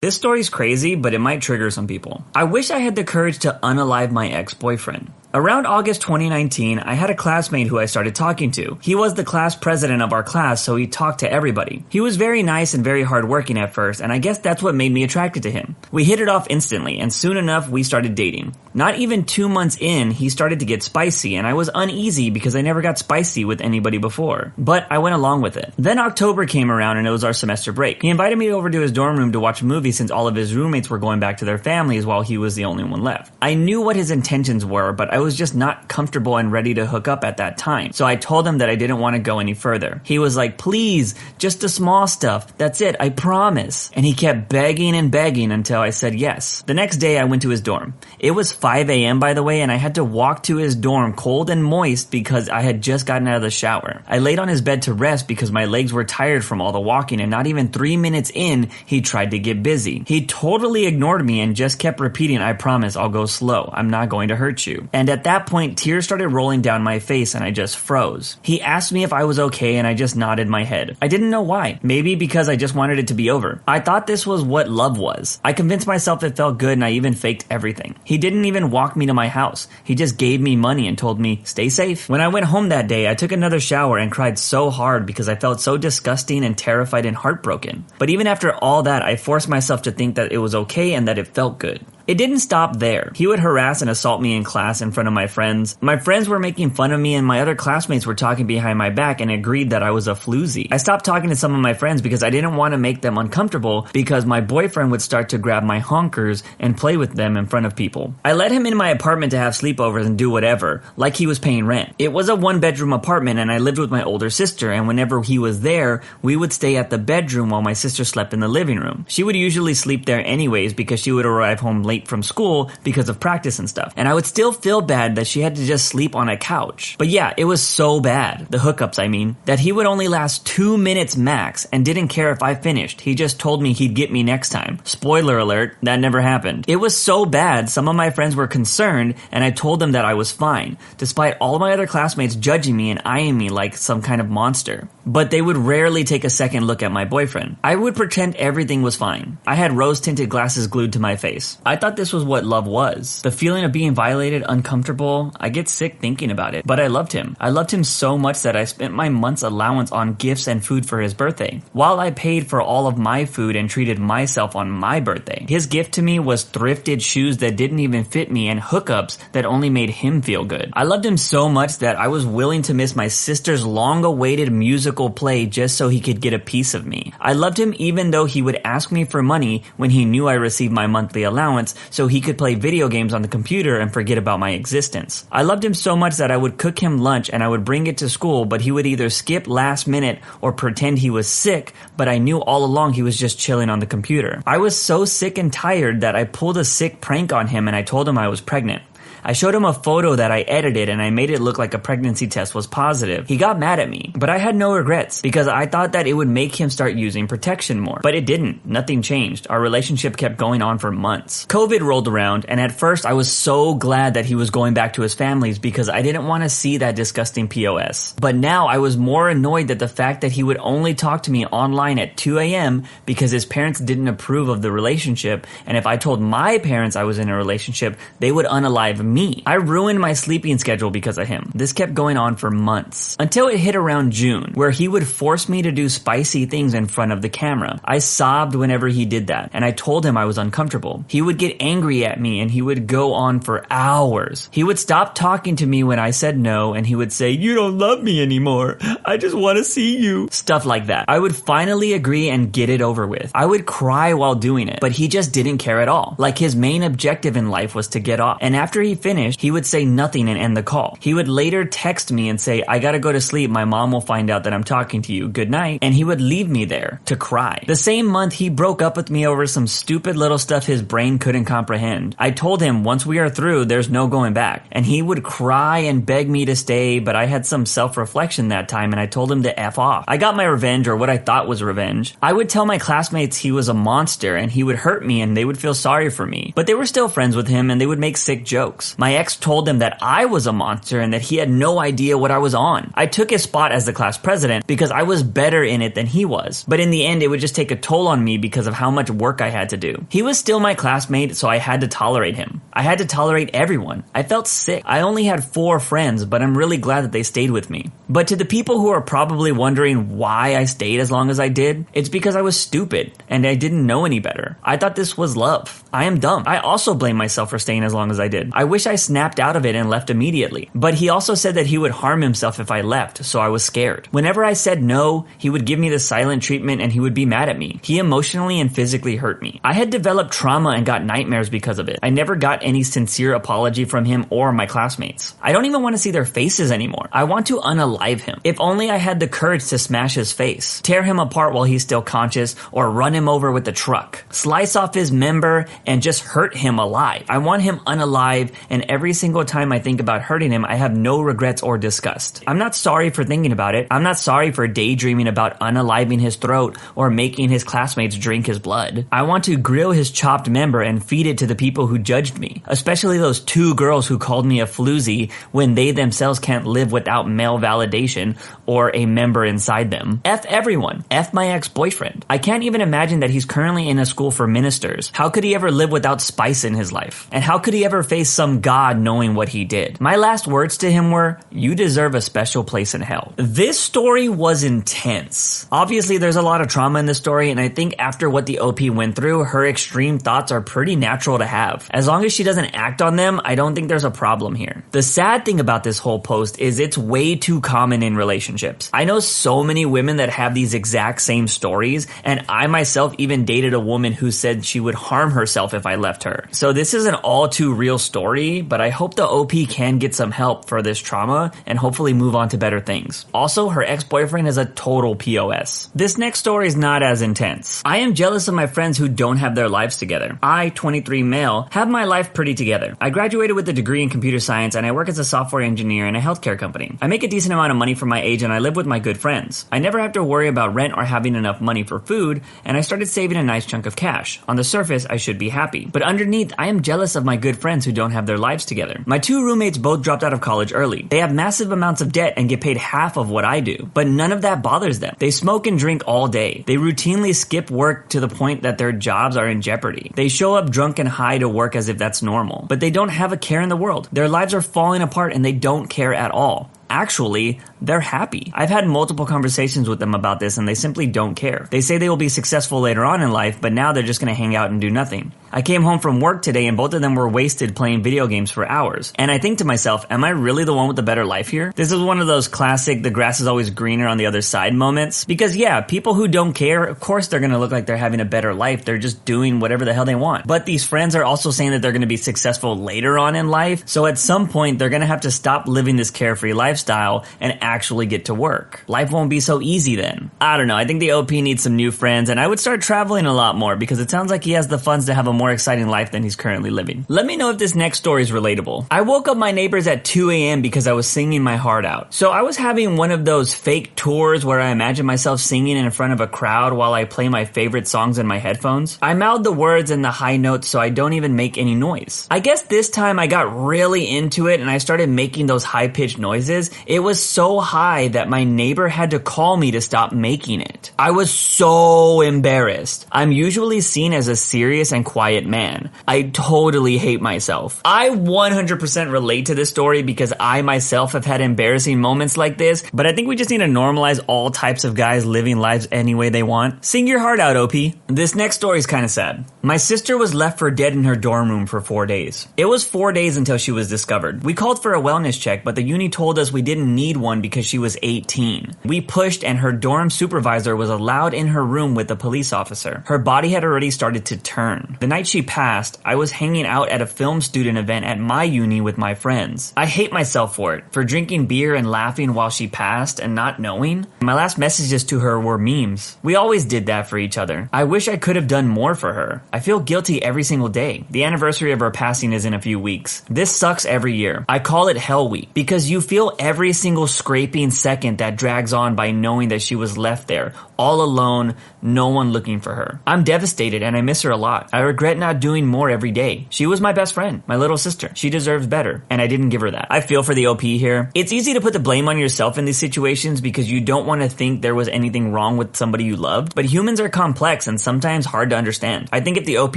This story's crazy, but it might trigger some people. I wish I had the courage to unalive my ex-boyfriend. Around August 2019, I had a classmate who I started talking to. He was the class president of our class, so he talked to everybody. He was very nice and very hardworking at first, and I guess that's what made me attracted to him. We hit it off instantly, and soon enough, we started dating. Not even two months in, he started to get spicy, and I was uneasy because I never got spicy with anybody before. But I went along with it. Then October came around and it was our semester break. He invited me over to his dorm room to watch a movie since all of his roommates were going back to their families while he was the only one left. I knew what his intentions were, but I was just not comfortable and ready to hook up at that time. So I told him that I didn't want to go any further. He was like, please, just the small stuff. That's it. I promise. And he kept begging and begging until I said yes. The next day I went to his dorm. It was 5 a.m. by the way, and I had to walk to his dorm cold and moist because I had just gotten out of the shower. I laid on his bed to rest because my legs were tired from all the walking and not even three minutes in, he tried to get busy. He totally ignored me and just kept repeating, I promise I'll go slow. I'm not going to hurt you. And at that point, tears started rolling down my face and I just froze. He asked me if I was okay and I just nodded my head. I didn't know why. Maybe because I just wanted it to be over. I thought this was what love was. I convinced myself it felt good and I even faked everything. He didn't even walk me to my house. He just gave me money and told me, stay safe. When I went home that day, I took another shower and cried so hard because I felt so disgusting and terrified and heartbroken. But even after all that, I forced myself to think that it was okay and that it felt good. It didn't stop there. He would harass and assault me in class in front of my friends. My friends were making fun of me and my other classmates were talking behind my back and agreed that I was a floozy. I stopped talking to some of my friends because I didn't want to make them uncomfortable because my boyfriend would start to grab my honkers and play with them in front of people. I let him in my apartment to have sleepovers and do whatever, like he was paying rent. It was a one bedroom apartment and I lived with my older sister and whenever he was there, we would stay at the bedroom while my sister slept in the living room. She would usually sleep there anyways because she would arrive home late from school because of practice and stuff. And I would still feel bad that she had to just sleep on a couch. But yeah, it was so bad, the hookups I mean, that he would only last two minutes max and didn't care if I finished. He just told me he'd get me next time. Spoiler alert, that never happened. It was so bad, some of my friends were concerned and I told them that I was fine, despite all my other classmates judging me and eyeing me like some kind of monster. But they would rarely take a second look at my boyfriend. I would pretend everything was fine. I had rose tinted glasses glued to my face. I thought this was what love was. The feeling of being violated, uncomfortable, I get sick thinking about it. But I loved him. I loved him so much that I spent my month's allowance on gifts and food for his birthday. While I paid for all of my food and treated myself on my birthday. His gift to me was thrifted shoes that didn't even fit me and hookups that only made him feel good. I loved him so much that I was willing to miss my sister's long awaited musical play just so he could get a piece of me. I loved him even though he would ask me for money when he knew I received my monthly allowance so he could play video games on the computer and forget about my existence. I loved him so much that I would cook him lunch and I would bring it to school, but he would either skip last minute or pretend he was sick, but I knew all along he was just chilling on the computer. I was so sick and tired that I pulled a sick prank on him and I told him I was pregnant. I showed him a photo that I edited and I made it look like a pregnancy test was positive. He got mad at me, but I had no regrets because I thought that it would make him start using protection more. But it didn't. Nothing changed. Our relationship kept going on for months. COVID rolled around and at first I was so glad that he was going back to his family's because I didn't want to see that disgusting POS. But now I was more annoyed that the fact that he would only talk to me online at 2 a.m. because his parents didn't approve of the relationship and if I told my parents I was in a relationship, they would unalive me. I ruined my sleeping schedule because of him. This kept going on for months. Until it hit around June, where he would force me to do spicy things in front of the camera. I sobbed whenever he did that, and I told him I was uncomfortable. He would get angry at me and he would go on for hours. He would stop talking to me when I said no, and he would say, You don't love me anymore. I just want to see you. Stuff like that. I would finally agree and get it over with. I would cry while doing it, but he just didn't care at all. Like his main objective in life was to get off. And after he finished, he would say nothing and end the call. He would later text me and say, I gotta go to sleep. My mom will find out that I'm talking to you. Good night. And he would leave me there to cry. The same month, he broke up with me over some stupid little stuff his brain couldn't comprehend. I told him once we are through, there's no going back. And he would cry and beg me to stay, but I had some self-reflection that time and I told him to F off. I got my revenge or what I thought was revenge. I would tell my classmates he was a monster and he would hurt me and they would feel sorry for me. But they were still friends with him and they would make sick jokes. My ex told him that I was a monster and that he had no idea what I was on. I took his spot as the class president because I was better in it than he was. But in the end, it would just take a toll on me because of how much work I had to do. He was still my classmate, so I had to tolerate him. I had to tolerate everyone. I felt sick. I only had four friends, but I'm really glad that they stayed with me. But to the people who are probably wondering why I stayed as long as I did, it's because I was stupid and I didn't know any better. I thought this was love. I am dumb. I also blame myself for staying as long as I did. I wish I snapped out of it and left immediately. But he also said that he would harm himself if I left, so I was scared. Whenever I said no, he would give me the silent treatment and he would be mad at me. He emotionally and physically hurt me. I had developed trauma and got nightmares because of it. I never got any sincere apology from him or my classmates. I don't even want to see their faces anymore. I want to unalive him. If only I had the courage to smash his face, tear him apart while he's still conscious, or run him over with a truck, slice off his member and just hurt him alive. I want him unalive, and every single time I think about hurting him, I have no regrets or disgust. I'm not sorry for thinking about it. I'm not sorry for daydreaming about unaliving his throat or making his classmates drink his blood. I want to grill his chopped member and feed it to the people who judged me, especially those two girls who called me a floozy when they themselves can't live without male validation or a member inside them. F everyone. F my ex-boyfriend. I can't even imagine that he's currently in a school for ministers. How could he ever live without spice in his life? And how could he ever face some God knowing what he did? My last words to him were, you deserve a special place in hell. This story was intense. Obviously, there's a lot of trauma in this story, and I think after what the OP went through, her extreme thoughts are pretty natural to have. As long as she doesn't act on them, I don't think there's a problem here. The sad thing about this whole post is it's way too common in relationships. I know so many women that have these exact same stories, and I myself even dated a woman who said she would harm herself if I left her. So this is an all too real story, but I hope the OP can get some help for this trauma and hopefully move on to better things. Also, her ex-boyfriend is a total POS. This next story is not as intense. I am jealous of my friends who don't have their lives together. I, 23 male, have my life pretty together. I graduated with a degree in computer science and I work as a software engineer in a healthcare company. I make a decent amount of money for my age and I live with my good friends. I never have to worry about rent or having enough money for food and I started saving a nice chunk of cash. On the surface, I should be happy. But underneath, I am jealous of my good friends who don't have their lives together. My two roommates both dropped out of college early. They have massive amounts of debt and get paid half of what I do, but none of that bothers them. They smoke and drink all day. They routinely skip work to the point that their jobs are in jeopardy. They show up drunk and high to work as if that's normal, but they don't have a care in the world. Their lives are falling apart and they don't care at all actually, they're happy. I've had multiple conversations with them about this and they simply don't care. They say they will be successful later on in life, but now they're just gonna hang out and do nothing. I came home from work today and both of them were wasted playing video games for hours. And I think to myself, am I really the one with the better life here? This is one of those classic, the grass is always greener on the other side moments. Because yeah, people who don't care, of course they're gonna look like they're having a better life. They're just doing whatever the hell they want. But these friends are also saying that they're gonna be successful later on in life. So at some point, they're gonna have to stop living this carefree lifestyle and actually get to work. Life won't be so easy then. I don't know. I think the OP needs some new friends and I would start traveling a lot more because it sounds like he has the funds to have a more exciting life than he's currently living. Let me know if this next story is relatable. I woke up my neighbors at 2 a.m. because I was singing my heart out. So I was having one of those fake tours where I imagine myself singing in front of a crowd while I play my favorite songs in my headphones. I mouthed the words and the high notes so I don't even make any noise. I guess this time I got really into it and I started making those high pitched noises. It was so high that my neighbor had to call me to stop making it. I was so embarrassed. I'm usually seen as a serious and quiet man. I totally hate myself. I 100% relate to this story because I myself have had embarrassing moments like this, but I think we just need to normalize all types of guys living lives any way they want. Sing your heart out, OP. This next story is kind of sad. My sister was left for dead in her dorm room for four days. It was four days until she was discovered. We called for a wellness check, but the uni told us we didn't need one because she was 18. We pushed and her dorm supervisor was allowed in her room with a police officer. Her body had already started to turn. The night she passed, I was hanging out at a film student event at my uni with my friends. I hate myself for it, for drinking beer and laughing while she passed and not knowing. My last messages to her were memes. We always did that for each other. I wish I could have done more for her. I feel guilty every single day. The anniversary of her passing is in a few weeks. This sucks every year. I call it Hell Week because you feel every single scraping second that drags on by knowing that she was left there all alone, no one looking for her. I'm devastated and I miss her a lot. I regret not doing more every day. She was my best friend, my little sister. She deserves better, and I didn't give her that. I feel for the OP here. It's easy to put the blame on yourself in these situations because you don't want to think there was anything wrong with somebody you loved, but humans are complex and sometimes hard to understand. I think if the OP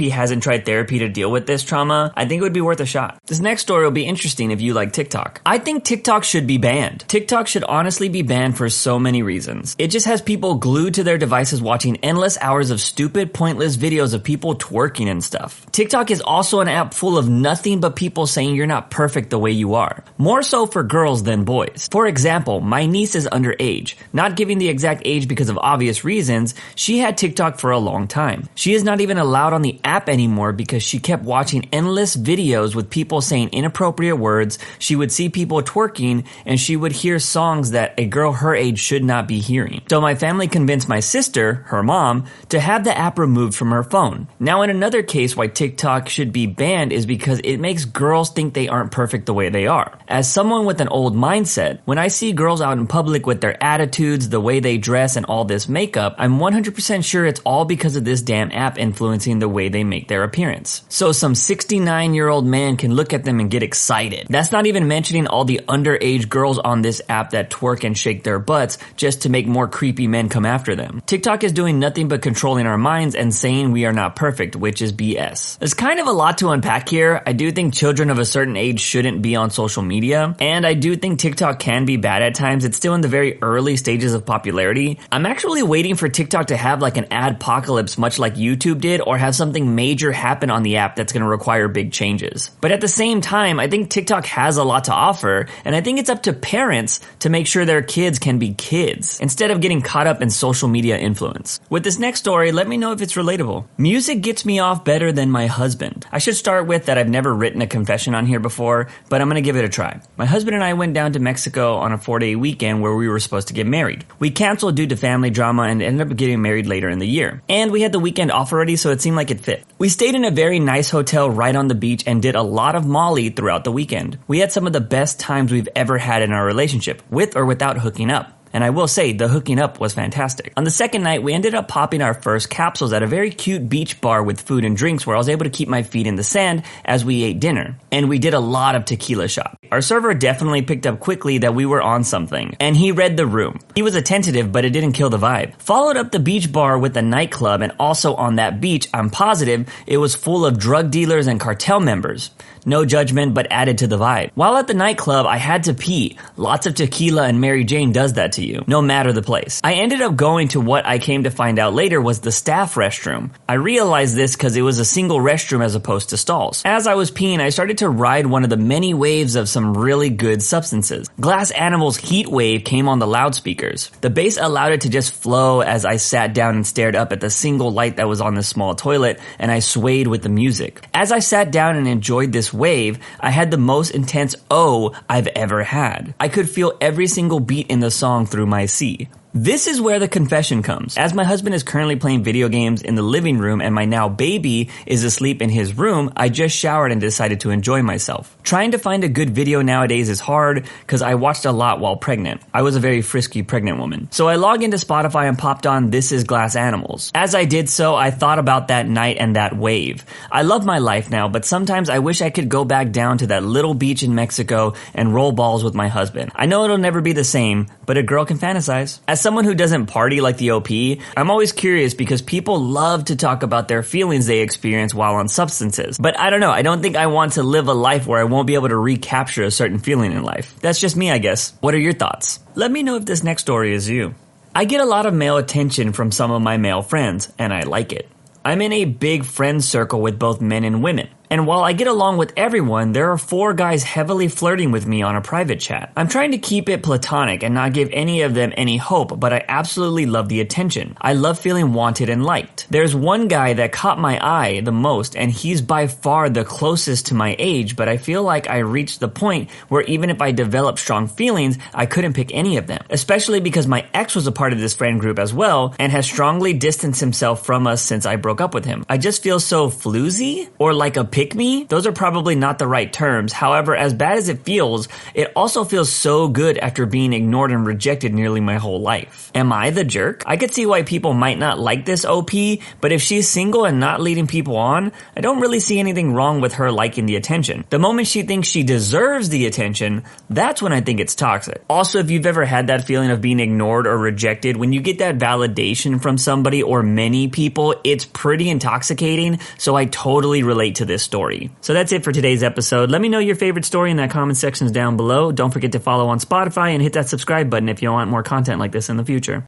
hasn't tried therapy to deal with this trauma, I think it would be worth a shot. This next story will be interesting if you like TikTok. I think TikTok should be banned. TikTok should honestly be banned for so many reasons. It just has people glued to their devices watching endless hours of stupid, pointless videos of people twerking and stuff. TikTok is also an app full of nothing but people saying you're not perfect the way you are. More so for girls than boys. For example, my niece is underage. Not giving the exact age because of obvious reasons, she had TikTok for a long time. She is not even allowed on the app anymore because she kept watching endless videos with people saying inappropriate words. She would see people twerking and she would hear songs that a girl her age should not be hearing. So my family convinced my sister, her mom, to have the app removed from her phone. Now in another case why TikTok should be banned is because it makes girls think they aren't perfect the way they are. As someone with an old mindset, when I see girls out in public with their attitudes, the way they dress, and all this makeup, I'm 100% sure it's all because of this damn app influencing the way they make their appearance. So some 69 year old man can look at them and get excited. That's not even mentioning all the underage girls on this app that twerk and shake their butts just to make more creepy men come after them. TikTok is doing nothing but controlling our minds and saying we are not perfect, which is BS. There's kind of a lot to unpack here. I do think children of a certain age shouldn't be on social media, and I do think TikTok can be bad at times. It's still in the very early stages of popularity. I'm actually waiting for TikTok to have like an ad apocalypse much like YouTube did or have something major happen on the app that's going to require big changes. But at the same time, I think TikTok has a lot to offer, and I think it's up to parents to make sure their kids can be kids instead of getting caught up in social media influence. With this next story, let me know if it's relatable. Music gets me off better than my husband. I should start with that I've never written a confession on here before, but I'm gonna give it a try. My husband and I went down to Mexico on a four day weekend where we were supposed to get married. We canceled due to family drama and ended up getting married later in the year. And we had the weekend off already, so it seemed like it fit. We stayed in a very nice hotel right on the beach and did a lot of Molly throughout the weekend. We had some of the best times we've ever had in our relationship, with or without hooking up. And I will say, the hooking up was fantastic. On the second night, we ended up popping our first capsules at a very cute beach bar with food and drinks where I was able to keep my feet in the sand as we ate dinner. And we did a lot of tequila shot. Our server definitely picked up quickly that we were on something. And he read the room. He was attentive, but it didn't kill the vibe. Followed up the beach bar with a nightclub and also on that beach, I'm positive it was full of drug dealers and cartel members. No judgment, but added to the vibe. While at the nightclub, I had to pee. Lots of tequila and Mary Jane does that to you, no matter the place. I ended up going to what I came to find out later was the staff restroom. I realized this because it was a single restroom as opposed to stalls. As I was peeing, I started to ride one of the many waves of some really good substances. Glass Animals' Heat Wave came on the loudspeakers. The bass allowed it to just flow as I sat down and stared up at the single light that was on the small toilet, and I swayed with the music. As I sat down and enjoyed wave, I had the most intense O I've ever had. I could feel every single beat in the song through my C. This is where the confession comes. As my husband is currently playing video games in the living room and my now baby is asleep in his room, I just showered and decided to enjoy myself. Trying to find a good video nowadays is hard because I watched a lot while pregnant. I was a very frisky pregnant woman. So I logged into Spotify and popped on This is Glass Animals. As I did so, I thought about that night and that wave. I love my life now, but sometimes I wish I could go back down to that little beach in Mexico and roll balls with my husband. I know it'll never be the same, but a girl can fantasize. As someone who doesn't party like the OP, I'm always curious because people love to talk about their feelings they experience while on substances. But I don't know, I don't think I want to live a life where I won't be able to recapture a certain feeling in life. That's just me, I guess. What are your thoughts? Let me know if this next story is you. I get a lot of male attention from some of my male friends, and I like it. I'm in a big friend circle with both men and women. And while I get along with everyone, there are four guys heavily flirting with me on a private chat. I'm trying to keep it platonic and not give any of them any hope, but I absolutely love the attention. I love feeling wanted and liked. There's one guy that caught my eye the most, and he's by far the closest to my age, but I feel like I reached the point where even if I developed strong feelings, I couldn't pick any of them. Especially because my ex was a part of this friend group as well, and has strongly distanced himself from us since I broke up with him. I just feel so floozy, or like a pig pick me, those are probably not the right terms. However, as bad as it feels, it also feels so good after being ignored and rejected nearly my whole life. Am I the jerk? I could see why people might not like this OP, but if she's single and not leading people on, I don't really see anything wrong with her liking the attention. The moment she thinks she deserves the attention, that's when I think it's toxic. Also, if you've ever had that feeling of being ignored or rejected, when you get that validation from somebody or many people, it's pretty intoxicating. So I totally relate to this story. So that's it for today's episode. Let me know your favorite story in that comment sections down below. Don't forget to follow on Spotify and hit that subscribe button if you want more content like this in the future.